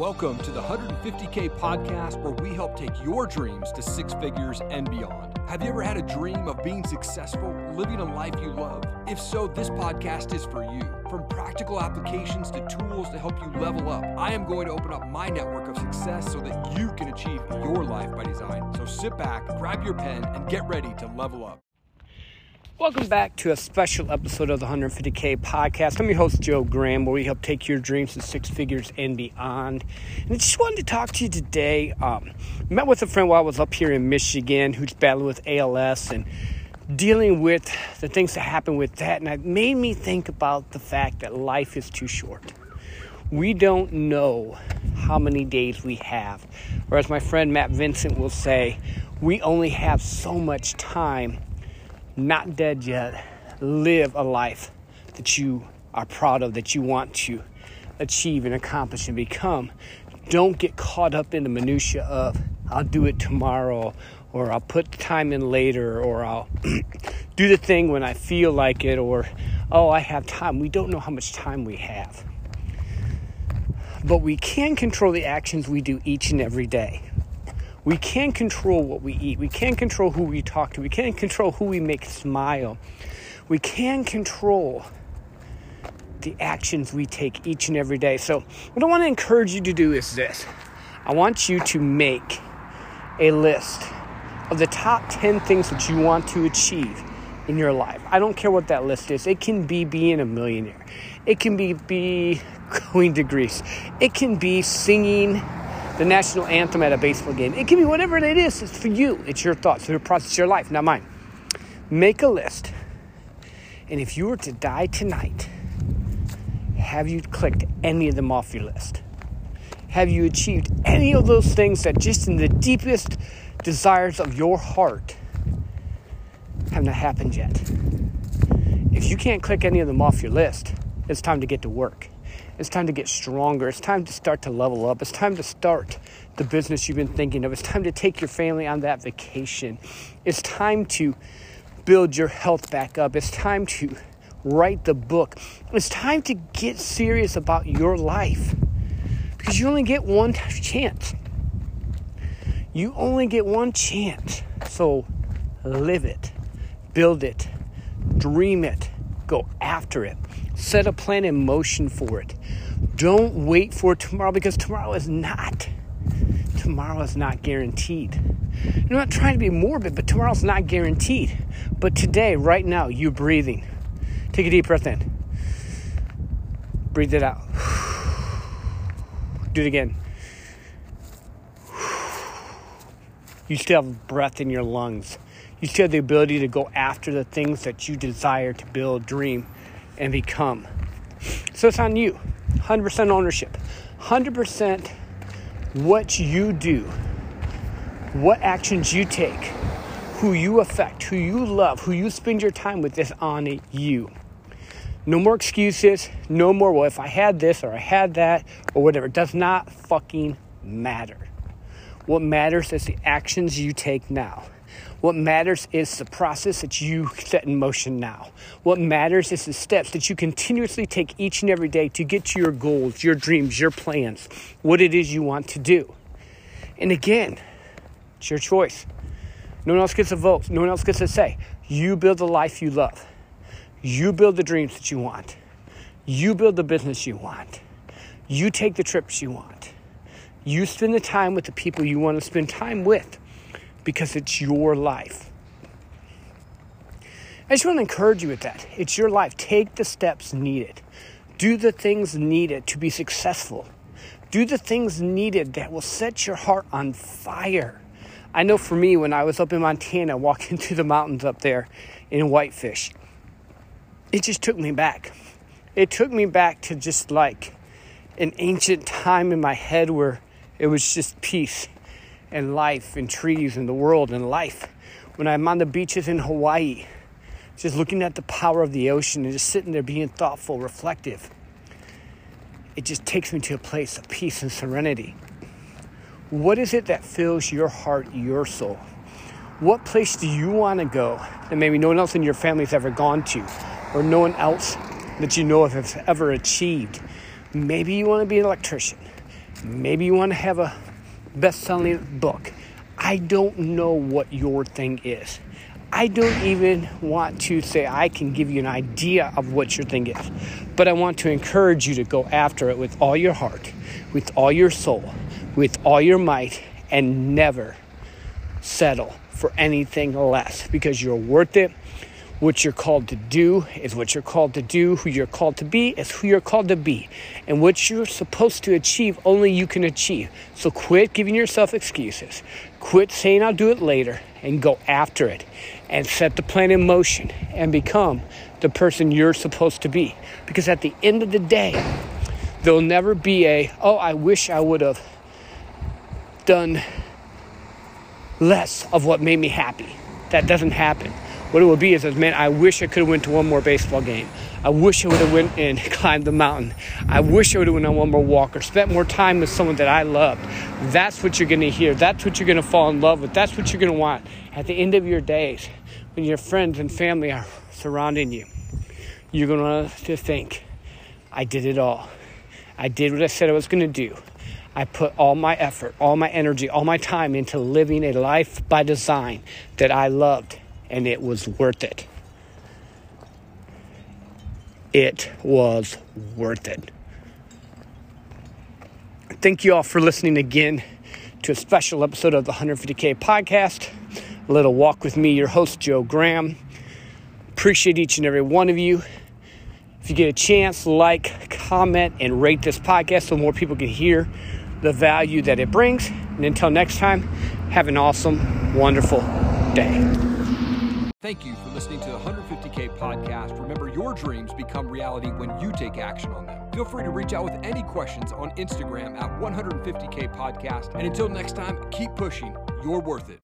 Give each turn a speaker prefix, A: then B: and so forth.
A: Welcome to the 150K podcast where we help take your dreams to six figures and beyond. Have you ever had a dream of being successful, living a life you love? If so, this podcast is for you. From practical applications to tools to help you level up, I am going to open up my network of success so that you can achieve your life by design. So sit back, grab your pen, and get ready to level up.
B: Welcome back to a special episode of the 150K podcast. I'm your host, Joe Graham, where we help take your dreams to six figures and beyond. And I just wanted to talk to you today. Um, met with a friend while I was up here in Michigan who's battling with ALS and dealing with the things that happen with that. And it made me think about the fact that life is too short. We don't know how many days we have. Or as my friend Matt Vincent will say, we only have so much time not dead yet, live a life that you are proud of, that you want to achieve and accomplish and become. Don't get caught up in the minutia of I'll do it tomorrow or I'll put time in later or I'll do the thing when I feel like it or oh, I have time. We don't know how much time we have. But we can control the actions we do each and every day. We can't control what we eat. We can't control who we talk to. We can't control who we make smile. We can control the actions we take each and every day. So, what I want to encourage you to do is this I want you to make a list of the top 10 things that you want to achieve in your life. I don't care what that list is. It can be being a millionaire. It can be be going to Greece. It can be singing the national anthem at a baseball game. It can be whatever it is. It's for you. It's your thoughts, it's your process, your life, not mine. Make a list. And if you were to die tonight, have you clicked any of them off your list? Have you achieved any of those things that just in the deepest desires of your heart have not happened yet? If you can't click any of them off your list, it's time to get to work. It's time to get stronger. It's time to start to level up. It's time to start the business you've been thinking of. It's time to take your family on that vacation. It's time to build your health back up. It's time to write the book. It's time to get serious about your life because you only get one chance. You only get one chance. So live it, build it, dream it, go after it. Set a plan in motion for it. Don't wait for tomorrow because tomorrow is not. Tomorrow is not guaranteed. I'm not trying to be morbid, but tomorrow's not guaranteed. But today, right now, you're breathing. Take a deep breath in. Breathe it out. Do it again. You still have breath in your lungs. You still have the ability to go after the things that you desire to build, dream, and become. So it's on you. 100% ownership. 100% what you do, what actions you take, who you affect, who you love, who you spend your time with is on you. No more excuses. No more, well, if I had this or I had that or whatever. It does not fucking matter. What matters is the actions you take now. What matters is the process that you set in motion now. What matters is the steps that you continuously take each and every day to get to your goals, your dreams, your plans, what it is you want to do. And again, it's your choice. No one else gets a vote. No one else gets a say. You build the life you love. You build the dreams that you want. You build the business you want. You take the trips you want. You spend the time with the people you want to spend time with because it's your life. I just want to encourage you with that. It's your life. Take the steps needed. Do the things needed to be successful. Do the things needed that will set your heart on fire. I know for me, when I was up in Montana walking through the mountains up there in Whitefish, it just took me back. It took me back to just like an ancient time in my head where it was just peace and life and trees and the world and life. When I'm on the beaches in Hawaii, just looking at the power of the ocean and just sitting there being thoughtful, reflective, it just takes me to a place of peace and serenity. What is it that fills your heart, your soul? What place do you want to go that maybe no one else in your family has ever gone to, or no one else that you know of has ever achieved? Maybe you want to be an electrician. Maybe you want to have a best selling book. I don't know what your thing is. I don't even want to say I can give you an idea of what your thing is, but I want to encourage you to go after it with all your heart, with all your soul, with all your might, and never settle for anything less because you're worth it. What you're called to do is what you're called to do. Who you're called to be is who you're called to be. And what you're supposed to achieve, only you can achieve. So quit giving yourself excuses. Quit saying I'll do it later and go after it and set the plan in motion and become the person you're supposed to be. Because at the end of the day, there'll never be a, oh, I wish I would have done less of what made me happy. That doesn't happen. What it will be is, is man, I wish I could have went to one more baseball game. I wish I would have went and climbed the mountain. I wish I would have went on one more walk or spent more time with someone that I loved. That's what you're going to hear. That's what you're going to fall in love with. That's what you're going to want at the end of your days when your friends and family are surrounding you. You're going to want to think, I did it all. I did what I said I was going to do. I put all my effort, all my energy, all my time into living a life by design that I loved, and it was worth it. It was worth it. Thank you all for listening again to a special episode of the 150K podcast. A little walk with me, your host, Joe Graham. Appreciate each and every one of you. If you get a chance, like, comment, and rate this podcast so more people can hear the value that it brings. And until next time, have an awesome, wonderful day.
A: Thank you for listening to the 150K podcast. Remember, your dreams become reality when you take action on them. Feel free to reach out with any questions on Instagram at 150K podcast. And until next time, keep pushing. You're worth it.